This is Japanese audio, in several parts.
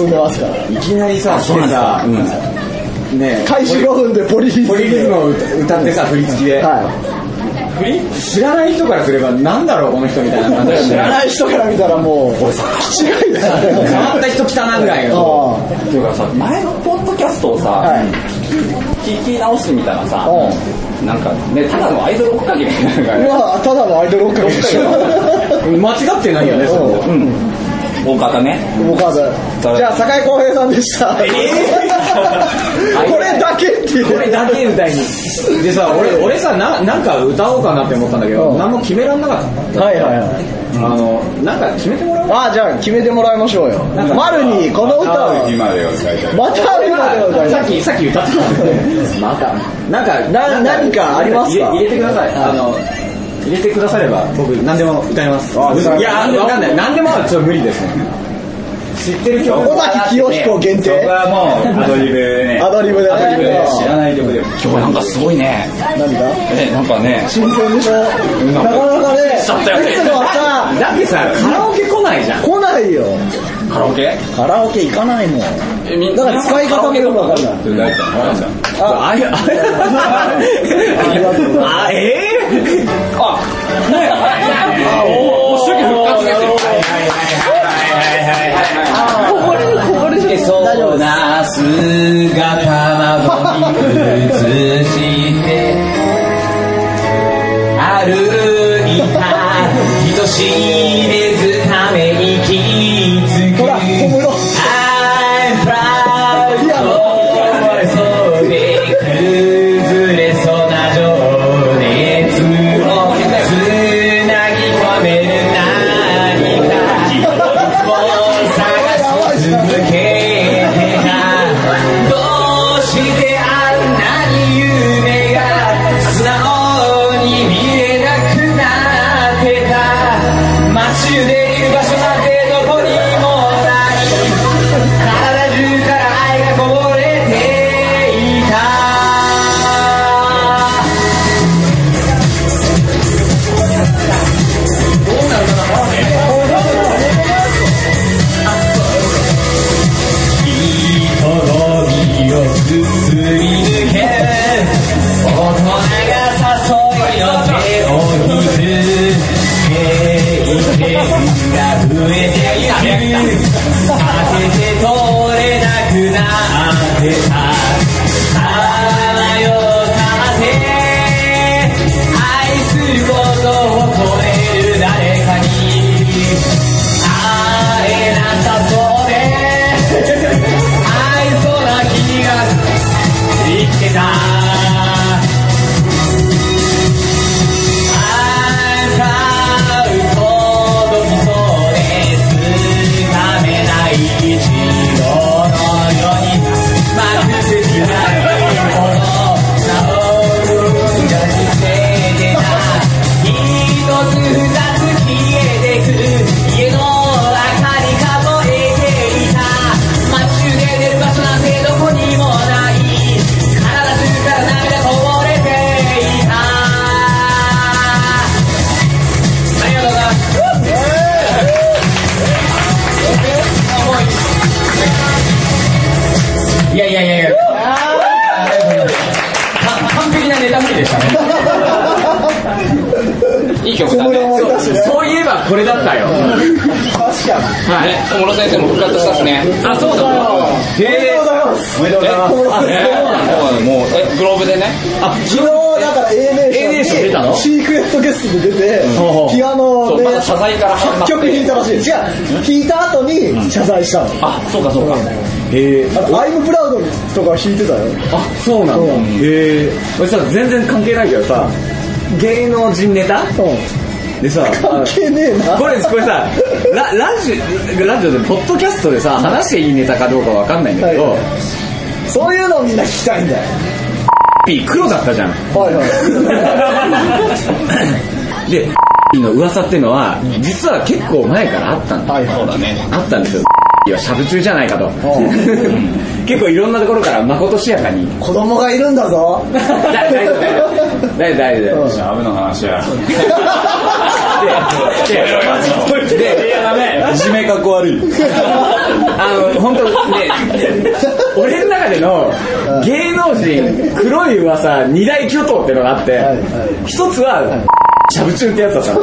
進んでますか？ら。いきなりさ、そうなんですか？うんね開始5分でポリリズム。ポリリズムを歌ってさ、振り付きで。は振り？知らない人からすれば、なんだろう、この人みたいな感じい。知らい。ない人から見たらもう、違いだよね。変わった人来たなぐらいの。あっていうかさ、前のポッドキャストをさ、あはい。聞き直してみたらさ、うなんかね、ただのアイドル追っかけみたいな。ねうわ、ただのアイドル追っかけでしょ。間違ってないよね、そこ。うん大方ね。お母さん。じゃあ、酒井浩平さんでした。これだけっていう。これだけ歌いに。でさ、俺、俺さ、な、なんか歌おうかなって思ったんだけど、うん何も決めらんなかった。はいはいはい。あの、なんか決めてもらおう？あ、じゃあ決めてもらいましょうよ。丸にこの歌を、今では書いてある。また今で歌い。さっき、さっき歌ってたんで、また。なんか、な何かありますか？入れ入れてください。あの、入れてくだされば、僕、何でも歌います。いや、わかんない。何でもはちょっと無理ですね。知ってる曲尾崎清彦限そ定？こはもうアドリブでね。アドリブでアドリブでね知らない曲で。今日なんかすごいね。何だえ、なんかね、新鮮でしょ？なかなかね、ったよねいつもはさ、だってさ、カラオケ来ないじゃん。来ないよ。カラオケ？カラオケ行かないもん。え、みんだから使い方もよくわかんない。大ちゃん、大ちゃん。あ、あ、いや、ありがとう。ございますあ、えぇあ、ねあ、お、お、初期復活ですよ。そうな。姿などに映して歩いた人知れいえばこれだったよ。確かに。はいね、小室先生も復活したしね。あそうだおめでとうございます。おめでとうございもう、え、グローブでね。あ昨日だか。ら A ネ A ネーーションション出たのにシークレットゲストで出てピアノそう、でまだ謝罪から始ま8って。曲弾いたらしい違う。弾いた後に謝罪したの。あ、そうかそうか。へえあとアイムプラウドとか弾いてたよ。あそうなんだ。うん。へえ俺さ全然関係ないけどさ芸能人ネタ？う。んでさ関係ねえなこれこれさララジオラジオでポッドキャストでさ話していいネタかどうかわかんないんだけど、はいそういうのをみんな聞きたいんだよピー黒だったじゃん。はいはい。で、の噂っていうのは、実は結構前からあったんだ。はいはい。そうだね。あったんですよ。いや、しゃぶ中じゃないかと。結構いろんなところからまことしやかに。子供がいるんだぞ。大丈夫、大丈夫。大丈夫、大丈夫。うんシャブの話や。で、で、いや、ダメ。いじめかっこ悪い。あの、本当ね、俺の中での芸能人黒い噂二大巨頭ってのがあってはいはい、一つは、しゃぶ中ってやつだったの。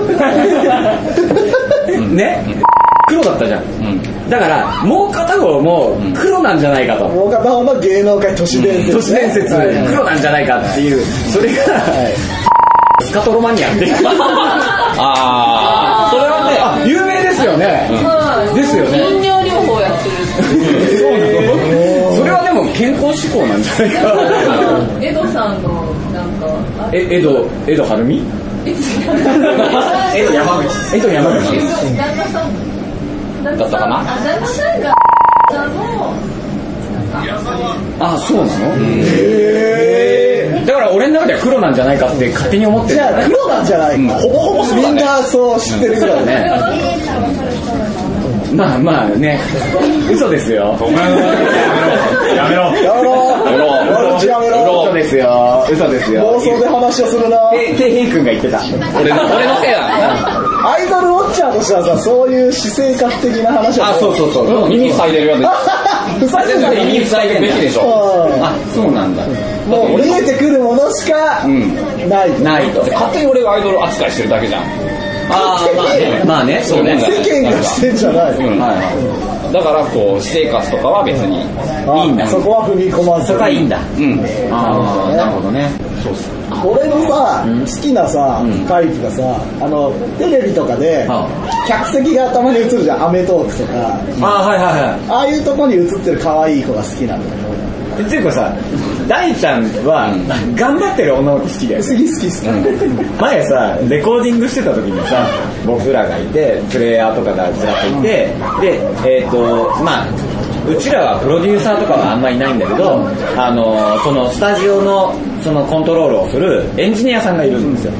ね黒だったじゃん。だから、もう片方も黒なんじゃないかと。もう片方の芸能界都市伝説、都市伝説、黒なんじゃないかっていう、それが、スカトロマニアっていう。あそれはね、あ、有名ですよね。ですよね。飲料療法やってる。そうなのそれはでも健康志向なんじゃないか。エドさんの、なんか、あえ、江戸、江戸晴美江戸山口。江戸山口。旦那さん、旦だったかなあ、旦那さんが、あそうなの？だから俺の中では黒なんじゃないかって勝手に思ってる。じゃあ黒なんじゃないか。ほぼほぼそうだね。みんなそう知ってるぐらいね。ね。まあまあね、嘘ですよ。お前のやめろ。やめろやめろ悪口やめろ嘘ですよ。嘘ですよ。妄想で話をするなて、てへいくんが言ってた。俺の、俺のせいだ。アイドルウォッチャーとしてはさ、そういう私生活的な話をあ、そうそうそう。耳塞いでるよね。ふさ全然耳塞いでるべきでしょ。うんあ、そうなんだ。もう見えてくるものしかうん。ない。ないと。勝手に俺がアイドル扱いしてるだけじゃん。ああ、まあね。まあね、そうね。世間がしてんじゃない。うんはいはだからこう、私生活とかは別に。あいいんだそこは踏み込まい。ず。そこはいいんだ。うん。ああ、なるほどね。そうっす。俺のさ、好きなさうん、タイプがさ、あの、テレビとかでは、客席がたまに映るじゃん、アメトークとか。ああ、はいはいはい。ああいうとこに映ってる可愛い子が好きなんだよ。っていうかさ、大ちゃんは頑張ってる女の子好きだよね。好き好き好き。前さ、レコーディングしてた時にさ、僕らがいて、プレイヤーとかがずらっといて、で、えっ、と、まあ、うちらはプロデューサーとかはあんまりいないんだけど、あの、そのスタジオのそのコントロールをするエンジニアさんがいるんですよ。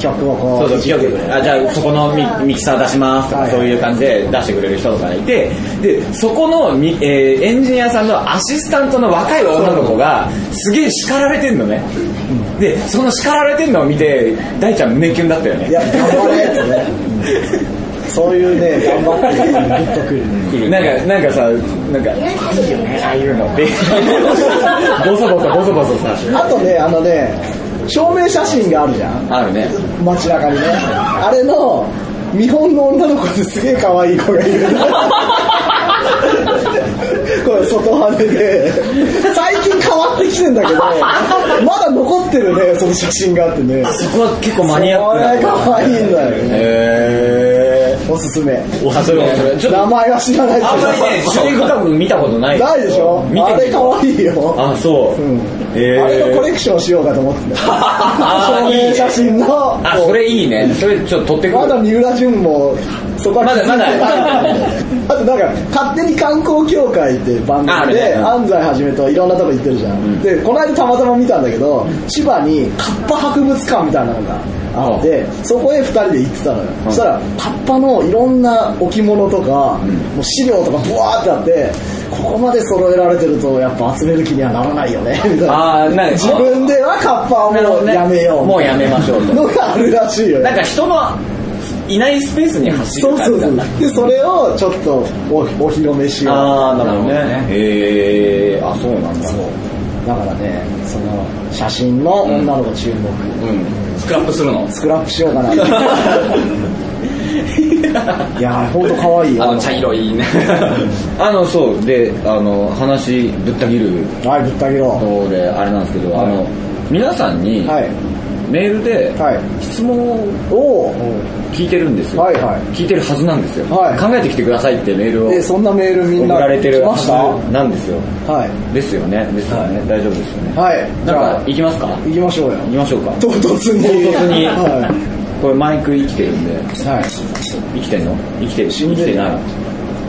曲をこう。そうそう、企画あ、じゃあそこのミミキサー出しますとか、はいそういう感じで出してくれる人とかがいて、で、そこのみ、えーエンジニアさんのアシスタントの若い女の子が、すげえ叱られてんのね。で、その叱られてんのを見て、大ちゃん胸キュンだったよね。いや、頑張れってね。そういうね、頑張ってるグッとくる。なんか、なんかさ、なんか、いいよね、ああいうのって。ボソボソ、ボソボソさ。あとね、あのね、証明写真があるじゃん。あるね。街中にね。あれの、見本の女の子ですげえ可愛い子がいる。これ外羽で、最近変わってきてんだけど、まだ残ってるね、その写真があってね。そこは結構マニアックこれ可愛いんだよね。へおすすめ。ー。おすすめ。名前は知らないけど。あんまりね、注意深く見たことない。ないでしょ？見てあれ可愛いよ。あ、そう。うんえあれのコレクションしようかと思ってた。明写真の。あ、それいいね。それちょっと撮ってくる。まだ三浦淳も、そこはまだまだ あとなんか、勝手に観光協会って番組で、安西はじめといろんなとこ行ってるじゃん。で、この間たまたま見たんだけど、千葉にカッパ博物館みたいなのがあって、そこへ二人で行ってたのよ。そしたら、カッパのいろんな置物とか、もう資料とかブワーってあって、ここまで揃えられてると、やっぱ集める気にはならないよね、みたいな。あーなんか自分ではカッパをもうやめよう。もうやめましょうと。のがあるらしいよねなんか人のいないスペースに走るそうそうそう感じなんだ。。で、それをちょっとおお披露目しよう。あー、なるほどね。へー、あ、そうなんだ。だからね、その写真の女の子注目。うん。スクラップするの？スクラップしようかな。いやー、ほんと可愛いよ。あの茶色いね。あの、そう、で、あの、話ぶった切るはい、ぶった切ろとで、あれなんですけど、あの、皆さんにう。はい。メールではい。質問を。聞いてるんですよ。はいはい聞いてるはずなんですよ。はい考えてきてくださいってメールをで、そんなメールみんな送られてるはずなんですよ。い。ですよね。ですよね。大丈夫ですよね。はい。じなんかゃあ、、行きますか？行きましょうよ。行きましょうか。唐突に。唐突に はこれマイク生きてるんで。い。はい。生きてんの？生きてる。生きてない。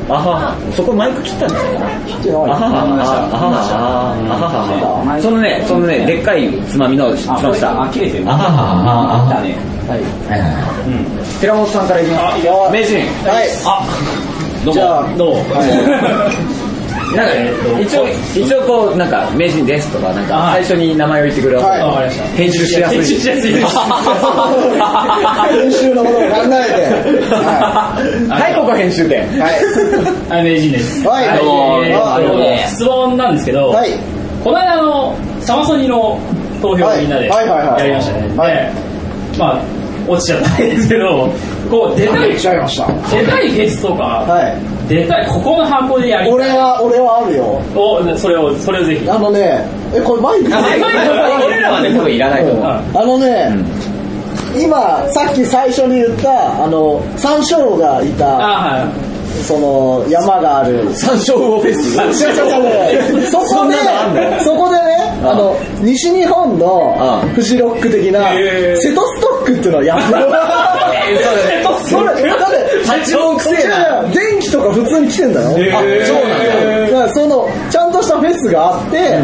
あはは。そこマイク切ったんじゃないかな。てないあはは、あはは、あはは。そのね、そのね、でっかいつまみの、しました。あ、切れてる。あはは、あはは。ね。はい。はいはいはい。寺本さんからいきます。名人。はい。どうじゃあも。どうも。なんか、一応、一応こう、なんか、名人ですとか、なんか、最初に名前を言ってくれる編集しやすい。編集しやすい。編集のことを考えて。ははい、ここ編集点。い。はい。あ、名人です。はい。あの質問なんですけど、はい。この間あの、サマソニの投票をみんなでやりましたね。はい。でまあ、落ちちゃったんですけど、こう、出たい、来ちゃい。ました。出たい。フェスとか、はい。出たい、ここの箱でやりたい。俺は、俺はあるよ。お、それを、それをぜひ。あのね、え、これマイク？俺らはね、多分いらないと思う。うんあのね、今、さっき最初に言った、あの、山椒がいた、あ、はい。その、山がある。山椒魚フェス。違う違う違うそこでそこでね、あの、西日本のうんフジロック的なへー、セトストックっていうのをやってる。えーそれ、だって、八王くせえな。電気とか普通に来てんだよ。あそうなんだ。だからその、ちゃんとしたフェスがあって、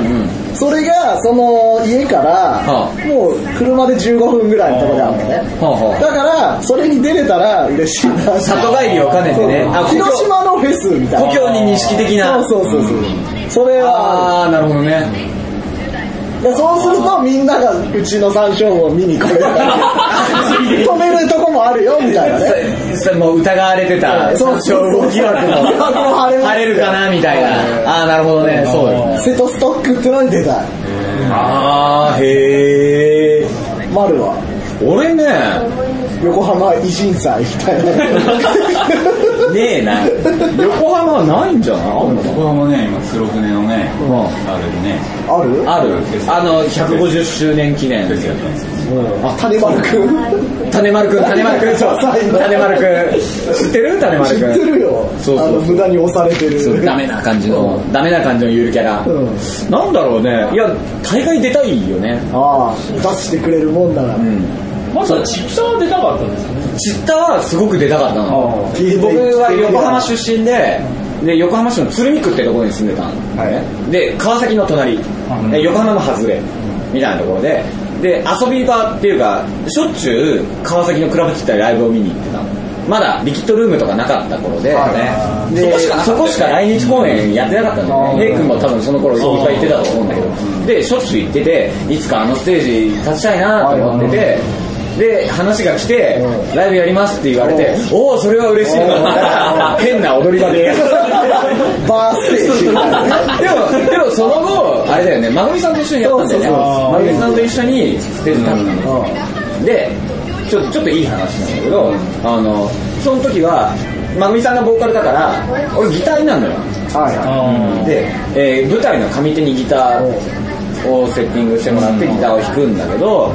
それが、その、家からは、もう、車で15分ぐらいのところであるのね。だから、それに出れたら嬉しいな。里帰りを兼ねてね。あ、広島のフェスみたいな。故郷に錦的な。そうそうそうそう。それは、あー、なるほどね。でそうするとみんながうちの山椒を見に来れるから止めるとこもあるよみたいなね。そもう疑われてたそう山椒魚疑惑も晴れ晴れるかなみたいな。あー、なるほどね。そうですね。セトストックってのに出たい。ああ、へえ。丸は俺ね、横浜偉人祭みたいな。ねえな。横浜はないんじゃない？横浜ね、今、黒船のね、あれね、ある？あるあの、150周年記念ですよ。あ、種丸くん？種丸くん、種丸くん、そう。種丸くん。知ってる？種丸知くん。ってるよ。そうそうあの、無駄に押されてる。ダメな感じの、ダメな感じのゆるキャラ。うんなんだろうね。いや、大会出たいよね。ああ、出してくれるもんだから。まずはチッター出たかったんですよね。チッタはすごく出たかったの。僕は横浜出身で、で、横浜市の鶴見区ってところに住んでたの、はい。ね。で、川崎の隣、で横浜の外れ、みたいなところで、で、遊び場っていうか、しょっちゅう川崎のクラブチッターにライブを見に行ってたの。まだリキッドルームとかなかった頃で、ね、でそこしか来日公演やってなかったんだよね。ヘイ君も多分その頃いっぱい行ってたと思うんだけど、で、しょっちゅう行ってて、いつかあのステージ立ちたいなと思ってて、で、話が来て、ライブやりますって言われて、おお、それは嬉しいな。変な踊り場で。バーステージ。でも、でもその後、あれだよね、まぐみさんと一緒にやったんだよね。まぐみさんと一緒にステージ立ったの。で、ちょちょっといい話なんだけど、あの、その時は、まぐみさんがボーカルだから、俺ギターになるのよ。はいはで、えー舞台の上手にギターをセッティングしてもらってギターを弾くんだけど、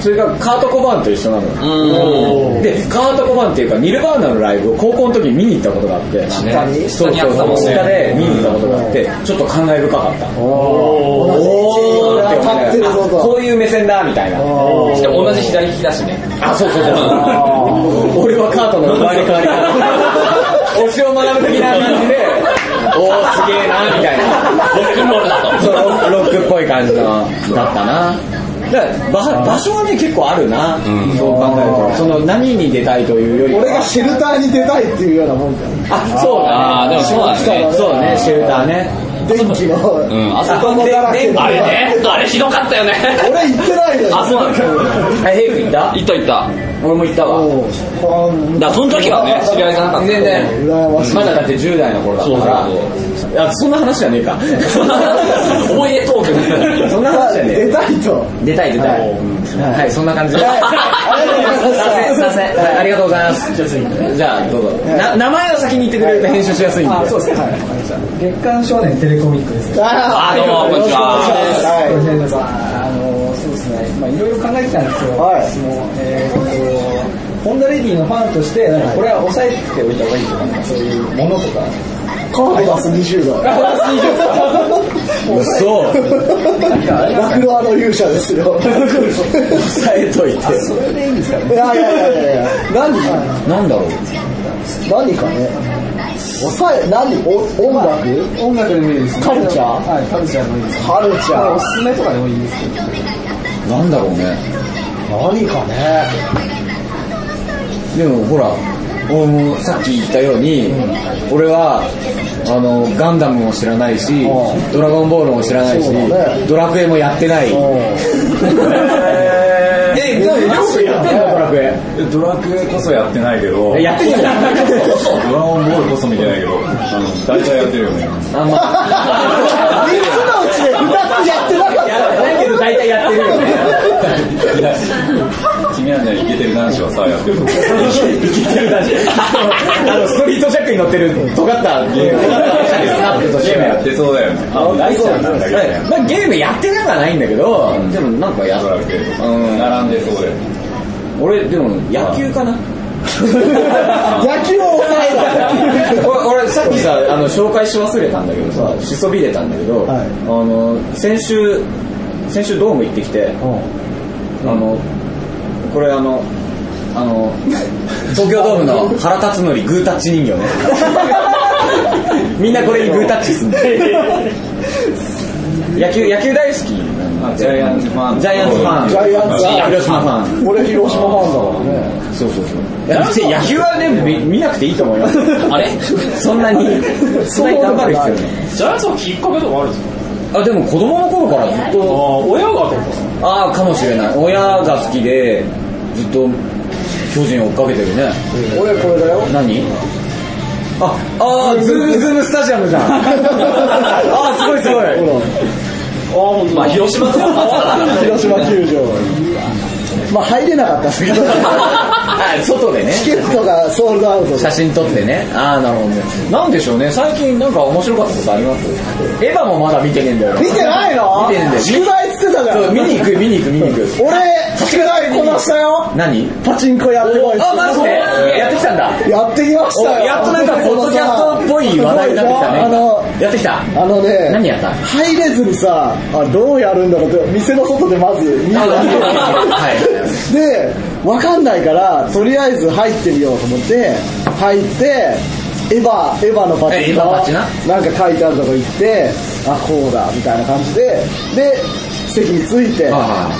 それがカート・コバーンと一緒なのよ。で、カート・コバーンっていうか、ニルバーナのライブを高校の時に見に行ったことがあって、下にそうそうそう、下で見に行ったことがあって、ちょっと感慨深かった。い。おおーっって。こういう目線だ、みたいな。しかも同じ左利きだしね。あ、そうそうそう。俺はカートの生まれ変わり方。推しを学ぶ的な感じで、おーすげえな、みたいな。ロックンロールだと。そう、ロックロックっぽい感じの、だったな。だから場場所はね、結構あるな。そう考えると。その、何に出たいというよりは俺がシェルターに出たいっていうようなもんだよ。あ、そうだね。でもそうだねそうだね、シェルターね。電気の、んあそ子供だらけの。あれね、あれひどかったよね。俺行ってないのよ。あ、そうなんだ。あ、ヘイク行った？行った行った。俺も行ったわ。だからその時はね、知り合いじゃなかった。全然。羨まだだって10代の頃だったから。あ、そんな話じゃねえか。思い出トーク。そんな話じゃねえ出たいと。出たい出たい。はい、そんな感じで。はいありがとうございましたすいません、すいません。はいありがとうございます。じゃあ、どうぞ。な名前を先に言ってくれると編集しやすいんで。あ、そうですね。はい。月刊少年テレコミックです。ああどうもこんにちははい。皆さん、あの、そうですね。まあいろいろ考えてたんですよ。はいその、えーっと、ホンダレディのファンとして、なんかこれは押さえておいた方がいいとかそういうものとか。カード出す20度。嘘。ラクロアの勇者ですよ。抑えといて。それでいいんですかね。いやいやいやいや。何か、なんだろう。何かね。抑え、何？お音楽？音楽でもいいですカルチャー？はい、カルチャーでもいいですカルチャおー。すすめとかでもいいですけどなんだろうね。何かね。でもほら、さっき言ったように、俺は、あの、ガンダムも知らないしう、ドラゴンボールも知らないしドラクエもやってない。え、りょうくんやってんのドラクエ？ドラクエこそやってないけど、えやってんじゃん。ドラゴンボールこそ見てないけど、あの、大体やってるよね。あんま。3つのうちで2つやってなかったやってないけど大体やってるよね。君らにはイケてる男子はさ、やってる。生きてるだし。あの、ストリートジャックに乗ってる尖ったゲーム。ゲームやってそうだよね。大ちゃんなんだけどね。まあゲームやってなくはないんだけど、でもなんかやドラクエとか、うん並んでそうだよね。俺、でも野球かな野球を抑えた。俺俺さっきさあの紹介し忘れたんだけどさしそびれたんだけど、はいあの先週先週ドーム行ってきて、あのこれあのあの東京ドームの 原辰徳グータッチ人形ね みんなこれにグータッチすんだ 野球野球大好きジャイアンツファン。ジャイアンツファンジャイアンツファン広島ファン俺広島ファンだからね。そうそうそう。野球はね、見見なくていいと思います。あれ？そんなに、そんなに頑張る必要ない。ジャイアンツはきっかけとかあるんですか？あ、でも子供の頃からずっあと、あ、親がとか。ああ、かもしれない。親が好きで、ずっと巨人を追っかけてるね。俺これだよ。何？あ、あーズームズームスタジアムじゃん。あーすごいすごい。あ。まあ、広島とか。広島球場。まあ入れなかったですけど、あ 外でね。チケットがソールドアウトで写真撮ってね。ああ、なるほどね。なんでしょうね。最近なんか面白かったことあります？エヴァもまだ見てねえんだよ。見てないの？見てねえんだよ。宿題てたじゃん。そう、見に行く、見に行く、見に行く。俺、宿題こなしたよ。何？パチンコやってこいあ、マジで？やってきたんだ。やってきましたよ。おやっとなんか、ポッドキャストっぽい話題になってきたね。あの、やってきた？あのね、何やった？入れずにさ、あどうやるんだろうって、店の外でまず見るわはい。け。で、わかんないから、とりあえず入ってみようと思って、入って、エヴァ、エヴァのパチンえエヴァパチななんか書いてあるとこ行って、あ、こうだ、みたいな感じで、で、席に着いて、は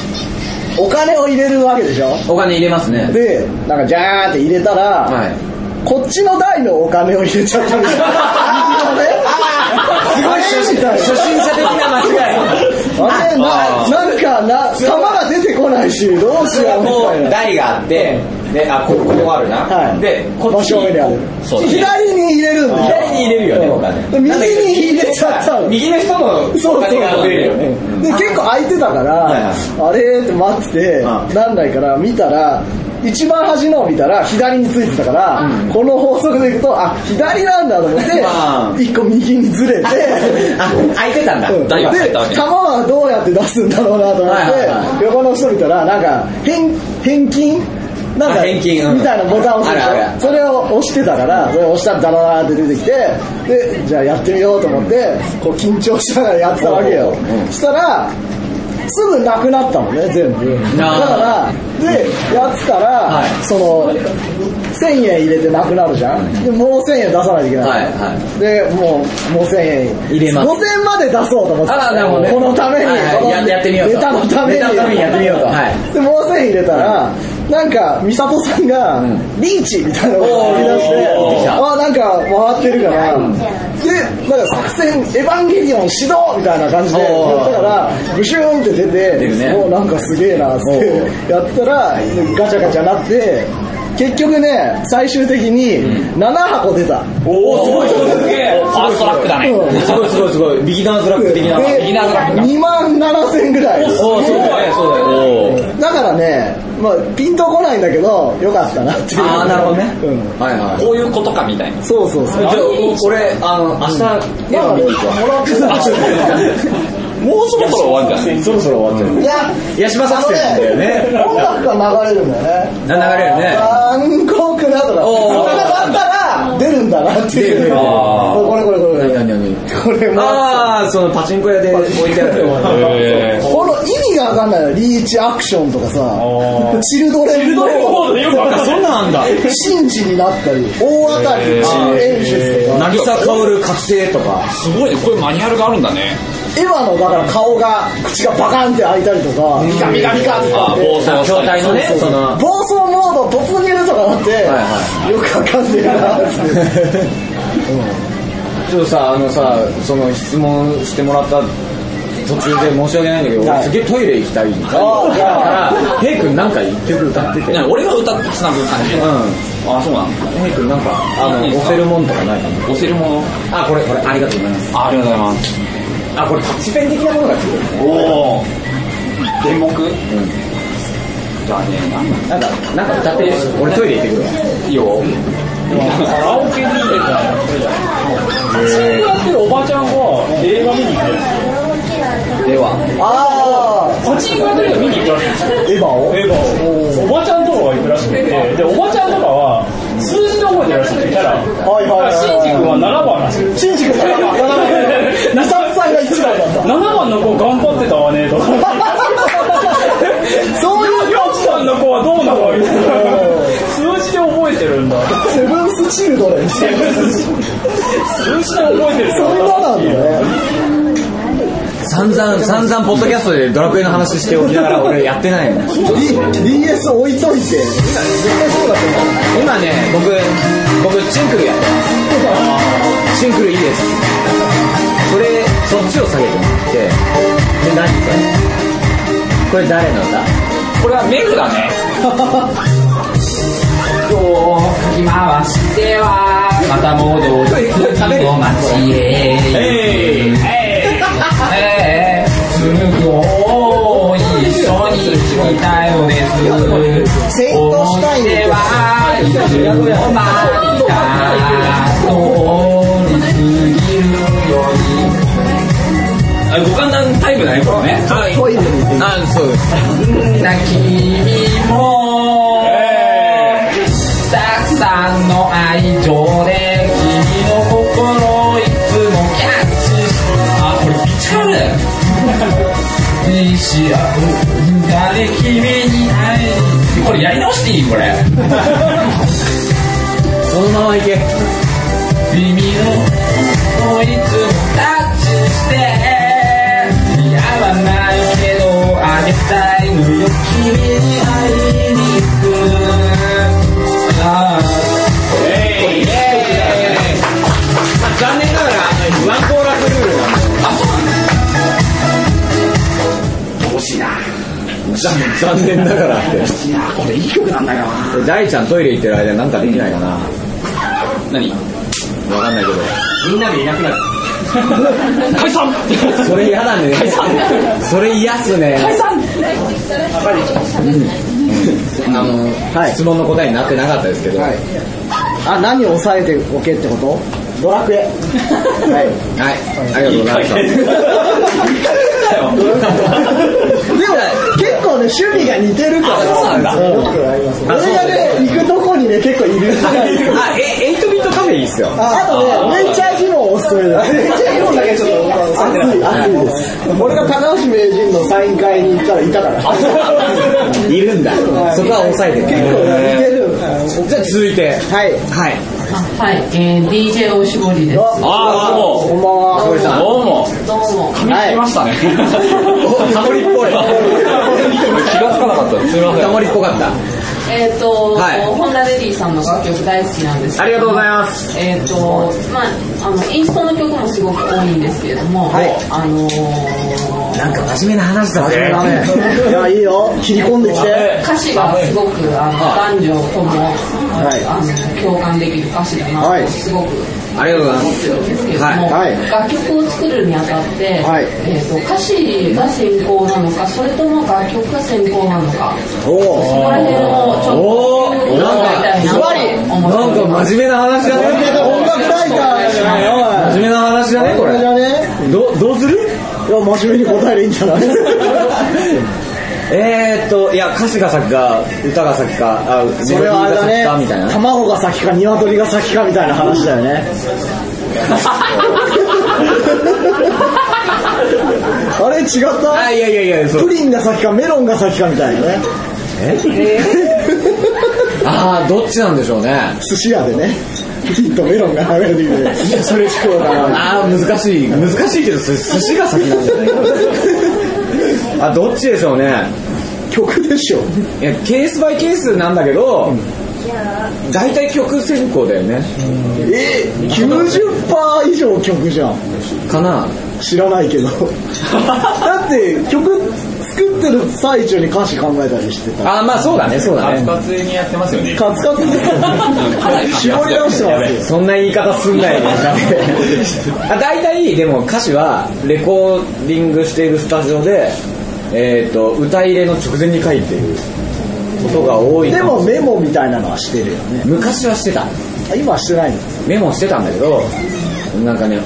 お金を入れるわけでしょ？い。お金入れますね。で、なんかジャーって入れたら、はい。こっちの台のお金を入れちゃったんですよ。すごい初心者的な間違い。あれ、な、なんか、な、玉が出てこないし、どうしようみたいな。台があって、で、あ、こここあるな。はいで、こっ真ち左に入れるんでしょ？左に入れるよね、お金。で右に入れちゃったの。右の人のそうが出るよね。で、結構空いてたから、あれって待ってて、うん。なんないから見たら、一番端のを見たら左についてたから、この法則でいくと、あ、左なんだと思ってまあ、一個右にずれて、あ、空いてたんだ。で球はどうやって出すんだろうなと思って、横の人見たら、なんか、返、返金なんか、あ返金うんみたいなボタンを押すでしょ？それを押してたから、それを押したらダラダラって出てきて、で、じゃあやってみようと思って、こう緊張しながらやってたわけよ。うん。したら、すぐなくなったのね、全部。だから、で、やってたら、はい。その、1000円入れてなくなるじゃん。で、もう1000円出さないといけない。はいはい。で、もう、もう1000円。入れます。5000円まで出そうと思って。あなるほどね。このために、はいはい。ややってみようと。ネタのために。ネタのためにやってみようと。はい。で、もう1000円入れたら、なんか、美里さんが、リーチみたいなのを言い出して、あ、なんか回ってるから、で、なんか作戦、エヴァンゲリオン始動みたいな感じでやったから、ブシューンって出て、もうなんかすげえなってやったら、ガチャガチャなって、結局ね、最終的に7箱出た。おおすごいすごいすごい。ファーストラックだね。うんすごいすごいすごい。ビギナーズラック的な。で、ビギナーズラックだ2万7千ぐらい。おおそうだよね、そうだよね。だからね、まあ、ピンとこないんだけど、よかったなっていう。あーなるほどねうん。はいはい。こういうことかみたいな。そうそうそう。じゃあ、俺、あの、明日、エヴァ見に行くわ。もらってたもうそろそろ終わんじゃない？そろそろ終わっちゃう。いや、八島作んだよね。音楽が流れるんだよね。な流れるね。残酷なとか。たら、出るんだなっていう。これこれこれこれ。何何何？これも。ああ、そのパチンコ屋で置いてある。へこの意味がわかんない。のリーチアクションとかさー。チルドレンモモードよくわかんない。そんなんあんだ。シンジになったり大当たりチン演出とか。渚薫覚醒とか。すごいね。こういうマニュアルがあるんだね。エヴァのだから顔が口がバカンって開いたりとかミカミカミカって。あ暴走筐体のね。そうその。暴走モード突入とかなって、はよくわかんねえなって。ちょっとさあのさその質問してもらった途中で申し訳ないんだけど、はい。俺すげえトイレ行きたいんだからヘイ君なんか一曲歌って。てね俺が歌ってつなぐ感じ。うあそうなんだんヘイ君なんかあのいいですか。押せるもんとかないかな？押せるもの？あこれこれありがとうございます。あありがとうございます。あこれタッチペン的なものがついてるね。おお電目じゃあねなんだなんかなんか歌って俺トイレ行ってくるわ。いいよ。カラオケに入れた。らこれだパチンコやってるおばちゃんが映画見に行ってでは。あパチンコやってる人見に行くらしいんですよーエヴァをおばちゃんとかが行くらしくて。でおばちゃんとかは数字で覚えてるらしいんですよキャラはいはい。はいシンジ君は7番らしい。シンジ君がミサトさんが1番。だった7番。の子頑張ってたわねとかそういう4番。の子はどうなのみたいな数字で覚えてるんだセブンスチルドレン数字で覚えてるいうのなんだね散々散々ポッドキャストでドラクエの話しておきながら俺やってないもん。D- DS 置いといて。絶対そうだと思う今ね僕僕チンクルやってます。チンクルいいです。それそっちを下げてもらって。で何これこれ誰の歌？これはメグだね。をかき回しては。また戻る次の街へええすぐ一緒に行きたい。のですセイントシュタイン思い。出はい。つの間にか通り過ぎるようにあ、五感団タイプだね、これね。はい。トイレにあそうですな君も、たくさんの愛情で見し合う誰君に会いにこれやり直していいこれ。そのまま行け。耳のをいつもタッチして。似合わないけどあげたいのよ。君に会いに行く残残念ながらって。いなこれいい曲なんだよ。な大ちゃんトイレ行ってる間なんかできないかな。何？わかんないけど。みんなでいなくなる。解散！それ嫌だね。解散！それ嫌っすね。解散！あの、はい。質問の答えになってなかったですけど、はい。あ何を抑えておけってこと？ドラクエ。はい。はい、ありがとうございました。でも結構ね趣味が似てるからそうなんだよくあります俺がね行くとこにね結構いるあ、え、8ビットカフェいいっすよ。ああとね、ネイチャージもおすすめです。ネイチャージもだけちょっと熱い、熱いです。俺が高橋名人のサイン会に行ったらいたから。いるんだ。そこは抑えてる。結構似てる。じゃあ続いて。はい。はい。はい、えー、DJ おしぼりです。あーどうもこんばんは。どうもどうも。髪切りましたねタモリっぽい。気がつかなかったすみませんタモリっぽかった。えっ、と、はいホンダレディさんの楽曲大好きなんですけどありがとうございます。えっ、と、まあ、あの、インストの曲もすごく多いんですけれども、はいあのーなんか真面目な話だね。いや、いいよ。切り込んできて。歌詞がすごくあの男女とも、はいあの共感できる歌詞だなはいとすごくありがとうございます。思ってるんですけれども、はいはい楽曲を作るにあたって、はいえー、と歌詞が先行なのかそれとも楽曲が先行なのかおお。そこら辺をちょっとおー伺いたいなと思なんか真面目な話だね。音楽ライターじゃないよ。真面目な話だね、ここれ。どどうする？いや、真面目に答えればいいんじゃないえーっと、いや、歌詞が先か、歌が先か、あ、そィれはあれだーが先か、みたいなね。ね。卵が先か鶏が先かみたいな話だよね。あれ違った？あ、いやいやいや、プ。リンが先かメロンが先かみたいなね。ああ、どっちなんでしょうね。寿司屋でね、プリンとメロンが流れてきて、それ思考だな。ああ、難しい。難しいけど、す寿司が先なんじゃないかな。あ、どっちでしょうね。曲でしょ。いや、ケースバイケースなんだけど、大体曲選考だよね。え90%以上曲じゃん。かな知らないけど。だって曲作ってる最中に歌詞考えたりしてた。あー、まあそうだね、そうだね。カツカツにやってますよね。カツカツですよね。絞り直してますよ。そんな言い方すんないで。あ大体、でも歌詞は、レコーディングしているスタジオで、えっ、と、歌入れの直前に書いてることが多い。でもメモみたいなのはしてるよね。昔はしてた。あ今はしてないの？メモしてたんだけど、なんかね、あ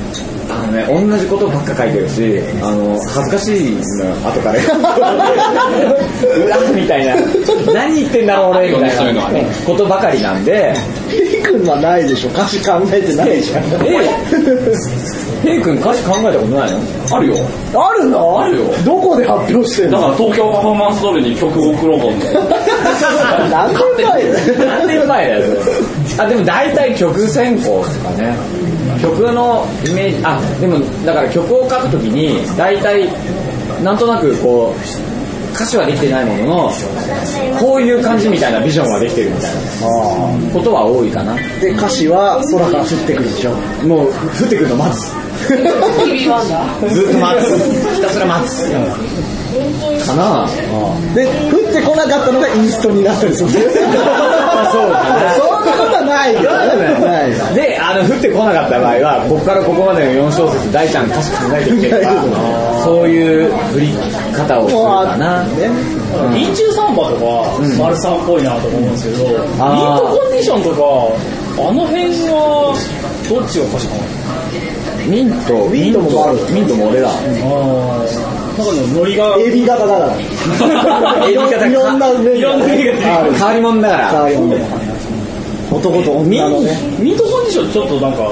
のね、同じことばっか書いてるし、あの、恥ずかしいのよ、後から。うわみたいな。何言ってんだろう俺、みたいなことばかりなんで、ヘイ君はないでしょ。歌詞考えてないじゃん。ヘイ君歌詞考えたことないの？あるよ。あるの？あるよどこで発表してんの？だから東京パフォーマンス通りに曲を送ろうと思って。何年前だよ。何年前だよ、それあ、でも大体曲選考とかね。曲のイメージ、あ、でもだから曲を書くときに、大体、なんとなくこう、歌詞はできてないものの、こういう感じみたいなビジョンはできてるみたいなことは多いかな。で、歌詞は空から降ってくるでしょ。もう、降ってくるの待つ。ずっと待つ。ひたすら待つ。かなで、降ってこなかったのがインストになったりする。そうかそんなことはない。で、あの、降ってこなかった場合は、ここからここまでの4小節、大ちゃん歌詞考えてきてるから、そういう振り方をするかな。ね。インチューサンバとか、マルさんっぽいなと思うんですけど、ミートコンディションとか、あの辺は、どっちが歌詞かな？ミント、ミントもある。ミントも俺だ。あーなんかね、ノリが、AB 型だから。エビ型いろんな面いろんな面がある。変わり者だから。変わり者だから男とミ女のね。ミートコンディションちょっとなんか、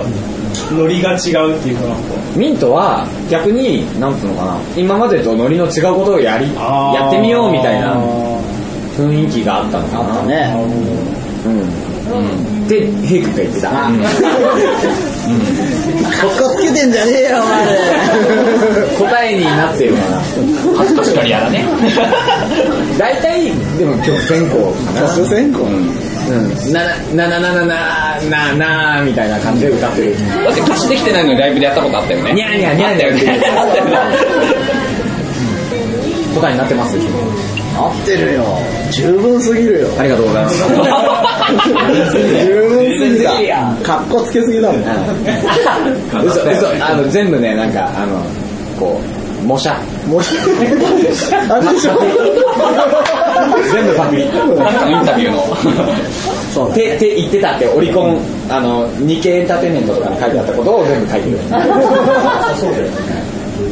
ノリが違うっていうかなんか、ミントは逆に、なんつうのかな、今までとノリの違うことをやり、あーやってみようみたいな雰囲気があったのかな。ね。うん。で、ヘイクが言ってた。かっこつけてんじゃねえよ、お前。答えになってるかな。恥ずかしがり屋だね。大体、でも曲選考かな。曲選考うん。な、な、な、な、な、な、な、な、な、みたいな感じで歌ってる。だって歌詞できてないのにライブでやったことあったよね。にゃーにゃーにゃーにゃーって言ってあったよね。答えになってます合ってるよ。十分すぎるよ。ありがとうございます。十分すぎた。かっこつけすぎだもん。嘘、嘘、あの、全部ね、なんか、あの、こう、模写。もう、あれでしょ全部パクリ。インタビューの。そう。って、って言ってたって、オリコン、あの、日経エンターテインメントとかに書いてあったことを全部書いてる。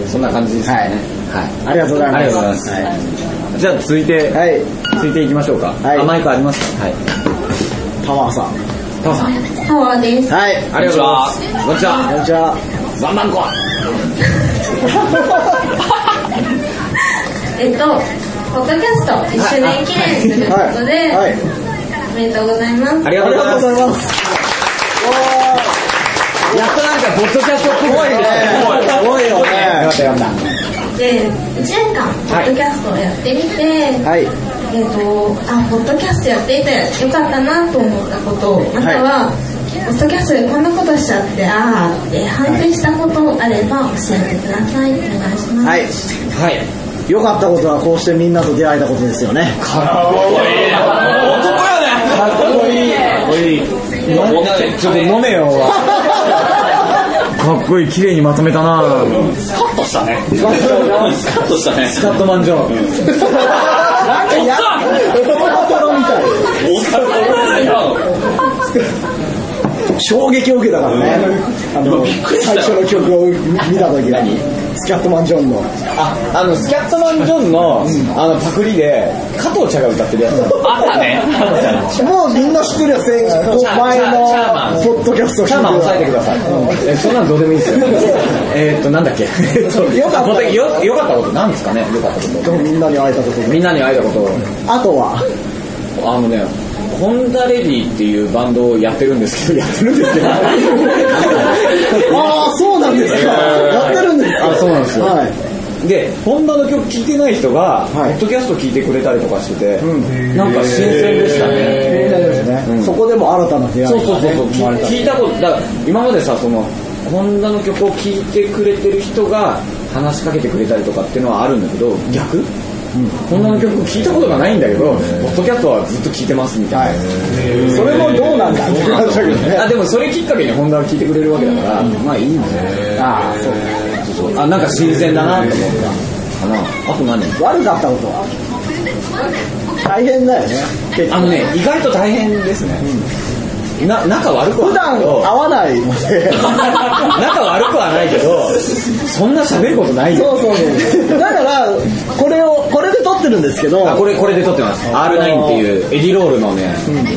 そんな感じですね。はい。ありがとうございます。ありがとうございます。じゃあ続いて、はい。続いていきましょうか。はいあマイクありますか？はい。タワーさん。タオさん。パワーです。はい。ありがとうございます。こんにちは。こんにちは。バンバンコア。えっと、ポッドキャスト1周年記念することで、はい。はい。おめでとうございます。ありがとうございます。やっとなんか、ポッドキャストっぽいね。すごいよねよかったよかっで、1年間、ポッドキャストをやってみて、はい。えっ、と、あ、ポッドキャストやっていてよかったなと思ったこと、または、ポッドキャストでこんなことしちゃって、あーって反省したことあれば教えてください。お願いします。はい。た。はい。良かったことはこうしてみんなと出会えたことですよね。男やねかっこいい。かっこいい。ちょっと飲めよ。かっこいい、綺麗にまとめたなスカッとしたね。スカッとしたね。スカットマンジョン。なんかや、トロトロみたい。衝撃を受けたからね。あの、最初の曲を見たときに。スキャットマンジョンの。あ、あの、スキャットマンジョンの、あの、パクリで、加藤茶が歌ってるやつあったね。もうみんな知ってるよ、先前チャーチャーマンのポッドキャストシャーマン押さえてください。えそんなのどうでもいいですよ。えーっと、なんだっけ？よかったことよよかったこと、なんですかね？よかったこと。みんなに会えたところみんなに会えたこと。あとは、あのね、ホンダレディっていうバンドをやってるんですけど、やってるんですけど。ああ、そうなんですか。やってるんですか。あそうなんですよはい。で、ホンダの曲聴いてない人が、ポはいッドキャスト聞いてくれたりとかしてて、んなんか新鮮でしたね。うんそこでも新たな出会いがねそうそうそう聞いたこと、だから今までさ、その、ホンダの曲を聴いてくれてる人が話しかけてくれたりとかっていうのはあるんだけど、逆？ダの曲聴いたことがないんだけど、ポッドキャストはずっと聴いてますみたいな。それもどうなんだ？って話だけどね。あでもそれきっかけにホンダを聴いてくれるわけだから、まあいいね。ああ、そう。あ、なんか新鮮だなと思った。かな。あと何悪かったことは？大変だよね。あのね、意外と大変ですね。な、仲悪くは普段会わないので。仲悪くはないけど、そんな喋ることないよ。そうそうそう。だから、これを、ってるんですけど、あ、これ、これで撮ってます。R9 っていうエディロールのね、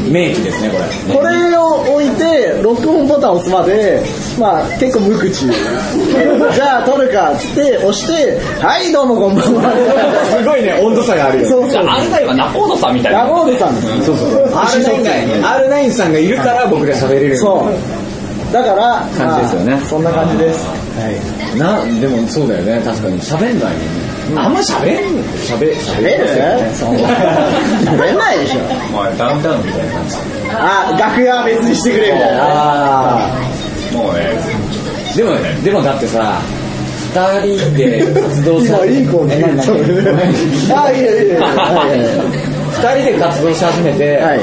名機ですね、これ。これを置いて、録音ボタンを押すまで、まあ、結構無口。じゃあ撮るかっつって押して、はい、どうもこんばんは。すごいね、温度差があるよ。そうそう。あんた今ナポードさんみたいな。ラゴードさん。そうそう。R9 が、R9 さんがいるから僕が喋れる。そう。だから、感じですよねまあそんな感じです。はい。な、でもそうだよね、確かに。喋んないよね。あんま喋ん、喋、喋える？喋んないでしょ。まあ、ダウンタウンみたいな感じ。あ、楽屋は別にしてくれみたいな。あもうね、でも、でもだってさ、二人で活動し今いい子ね。え何何あ、いやい二人で活動し始めて、はい。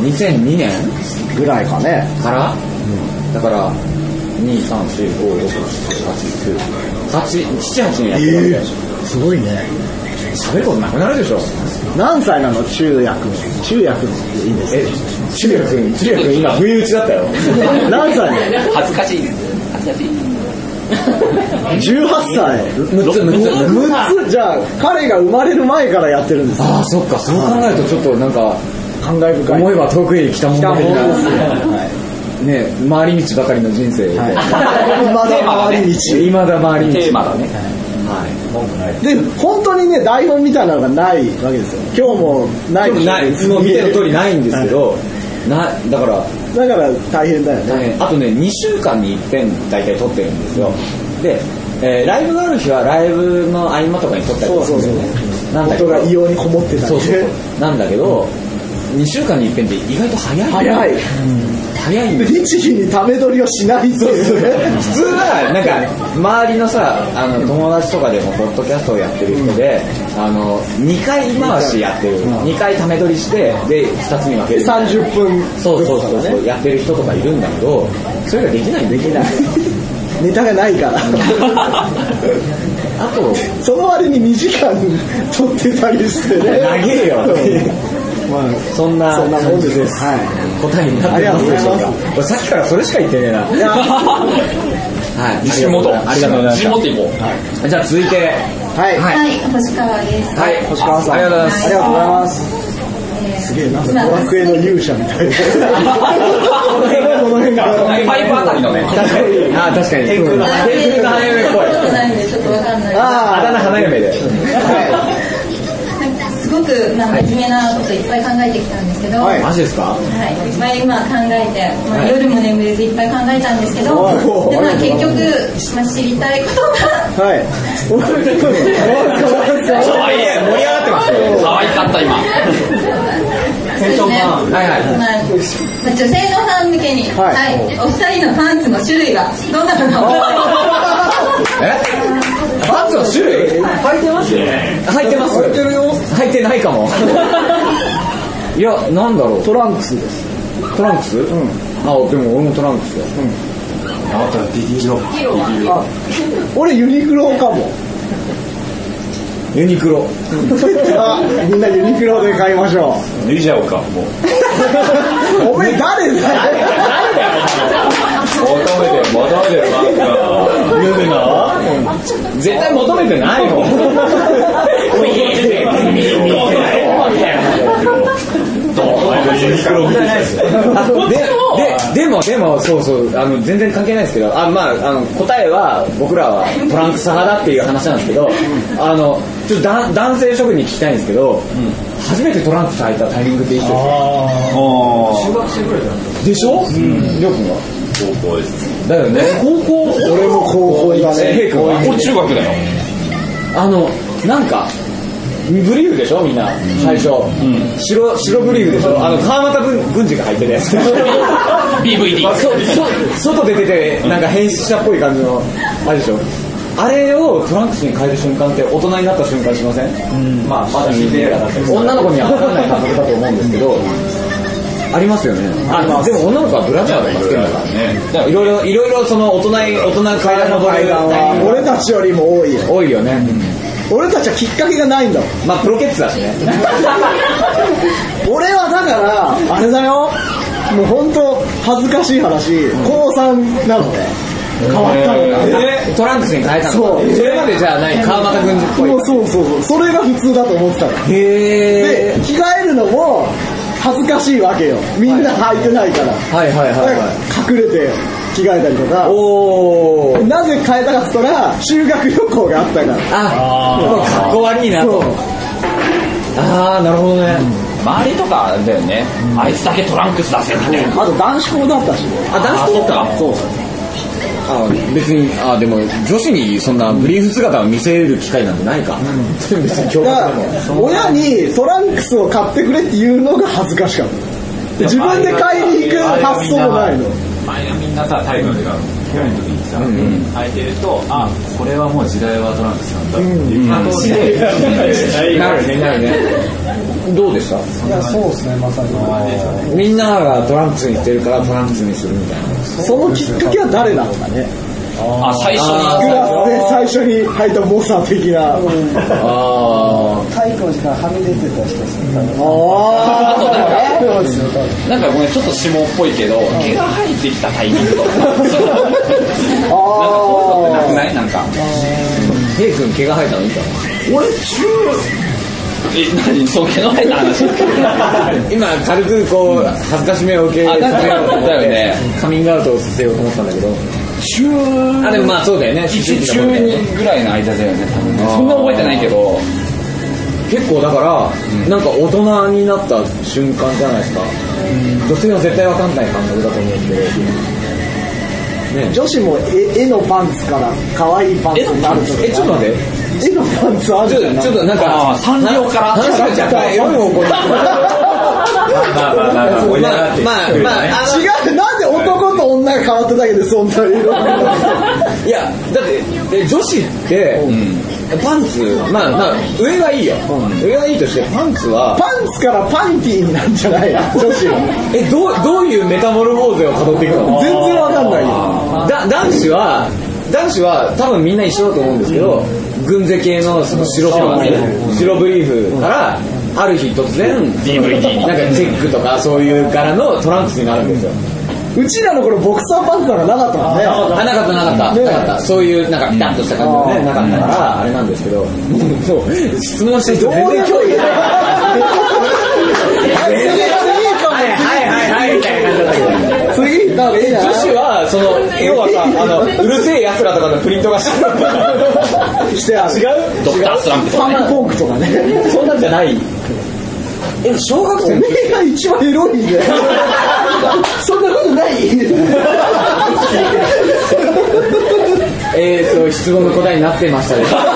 2002年ぐらいかね。から、だから、2、3、4、5、6、7、8、9、8、7、8年やってるわけ。すごいね。喋ることなくなるでしょ。何歳なの中薬の。中薬のっていいんですえ、中也くん、中也くん今不意打ちだったよ。何歳なの恥ずかしい。恥ずかしい。18歳。6つ、6つ。6つじゃあ、彼が生まれる前からやってるんです。ああ、そっか、そう考えるとちょっとなんか、感慨深い。思えば遠くへ来たもんだ的来たもんですよな。ね、回り道ばかりの人生で。はい。まだ回り道。未だ回り道。テーマだね。はい。で、本当にね、台本みたいなのがないわけですよ。今日もない。でもない、いつも見てる通りないんですけど、な、だから、だから大変だよね。大変あとね、2週間に一遍大体撮ってるんですよ。で、えーライブがある日はライブの合間とかに撮ったりとかするんだよね。なんだけど音が異様にこもってたりそうそう。なんだけど、2週間に一遍って意外と早い。早い。早いんですよ律儀にため撮りをしないっていうね。普通はなんか周りのさあの友達とかでもポッドキャストをやってる人で、あの2回回しやってる、2回ため撮りしてで2つに分ける30分。そうそうそうそうやってる人とかいるんだけどそれができないできない ネタがないから。あとその割に2時間撮ってたりしてね。長えよまあ、そんなそんなもんですはい答えになってるんでしょうか俺さっきからそれしか言ってねえなはい自信持とう。ありがとうございまし自信持っていこう。たじゃあ続いてはい。はいはい、星川です。はい星川さん。ありがとうございますありがとうございます。すげえ、なんかドラクエの勇者みたいな。この辺が。パイプあたりのね。確かにあ確かに天空の花嫁っぽいちょっとわかんない。あだ名花嫁ですごくまあ真面目なこといっぱい考えてきたんですけど、はい。マジですか？はい、いっぱい今考えて、まあ、夜も眠れずいっぱい考えたんですけど、はい。でまあ、結局、まあ、知りたいことが、はい。可愛い。ね。盛り上がってますよ。可愛かった今。そうですね、はいはい。まあまあ、女性のファン向けに、ははい。いお二人のパンツの種類はどんなものえ？パンツの種類？履いてます履いてます。履いてるよ履いてないかも。いやなんだろう。トランクスです。トランクス？うん。あでも俺もトランクスよあとはディディロ。あ、俺ユニクロかも。ユニクロ。あ、みんなユニクロで買いましょ脱いじゃおうか、もう。う。お前誰だよ。求めて、求求めてる脱ぐの絶対求めてないもん。あでででもでもそうそうあの全然関係ないですけどあまああの答えは僕らはトランクス派だっていう話なんですけどあのちょっとだ男性諸君に聞きたいんですけど、初めてトランクス履いたタイミングっていつですか中学生くらいだっでしょ？うん。りょうくんは高校です。だよね。高校俺も高校だね。平君はお中学だよ。あのなんかブリーフでしょみんな最初、白白ブリーフでしょ。あの川又軍司が入ってるやつ。BVD あそうそう外出ててなんか変質者っぽい感じのあれでしょ。あれをトランクスに変える瞬間って大人になった瞬間しません、まあまだ見て女の子には分からない感覚だと思うんですけどありますよね。あでも女の子はブラジャーとかつけるんだからね。だからいろいろいろいろその大人大人階段登る階段は俺たちよりも多いよ。多いよね、俺たちはきっかけがないんだもん。まあプロケッツだしね。俺はだからあれだよ。もう本当恥ずかしい話。高3なのね変わったのが。トランクスに変えたのそう。それまでじゃあ何川又軍司っぽい。もうそうそうそう。それが普通だと思ってたからへで着替えるのも恥ずかしいわけよ。みんな履いてないから、はい。はいはいだからはい隠れて着替えたりとか。おー。なぜ変えたかっつったら修学旅行があったから。あもうかっこ悪いなそう。とああなるほどね、周りとかだよね、あいつだけトランクス出せみたいな。あと男子校だったしあ男子校か。そうあ別にあでも女子にそんなブリーフ姿を見せる機会なんてないか、別に共だか学でもら親にトランクスを買ってくれっていうのが恥ずかしかった。自分で買いに行く発想もないの。前みんなさ、体育の時間、去年の時にさ、履いてると、あ、これはもう時代はトランクスなんだっていう感動で、なるねなるねどうでした？いやそうですねまさに。みんながトランクスにしてるからトランクスにするみたいな。そのきっかけは誰なのかね？あ最初クにラスで最初に履いた猛者的な。あ体育の時間はみ出てた人ですねああとなんかなんかごめんちょっと下っぽいけど毛が生えてきたタイミングとか。なんかそういうのってなくない？なんか。ヘイ君毛が生えたの？いつだ俺中え何そう毛の生えた話。今軽くこう恥ずかしめを受けあだからだよね。カミングアウトをさせようと思ったんだけど。中あでもまあそうだよね。中中2ぐらいの間だよね多分ね。そんな覚えてないけど。結構だから、なんか大人になった瞬間じゃないですか、女性は絶対わかんない感覚だと思うんで。すけど、ね、女子も絵絵のパンツから可愛いパンツになるとか。えちょっと待って絵のパンツあるちょっとなんかあーサンリオから話が若干エロい方向にまあまあまあまあ、まあまあ違うなんで男と女が変わっただけでそんな色いやだってえ女子って、パンツまあまあ上はいいよ、上はいいとしてパンツはパンツからパンティーになるんじゃない女子はえどうどういうメタモルフォーゼをたどっていくの全然わかんないよだ男子は男子は多分みんな一緒だと思うんですけど、軍勢系のその白白白ブリーフからある日突然 DVD になんかチェックとかそういう柄のトランクスになるんですよ。うちらの頃ボクサーパンツなんかなかったもんね。あなかったなかった、ね。なかった。そういうなんかピタッとした感じのねなかったからあれなんですけど。そう。質問して人全然興味ない。はいはいはいはいみたいな感じだったけど女子はその要はさあのうるせえ奴らとかのプリントがしてるしてある違うドクタースランプとかねパンクポンクとかねそんなんじゃないえ小学生の時目が一番エロいんだよそんなことないえーと質問の答えになってましたでしょうか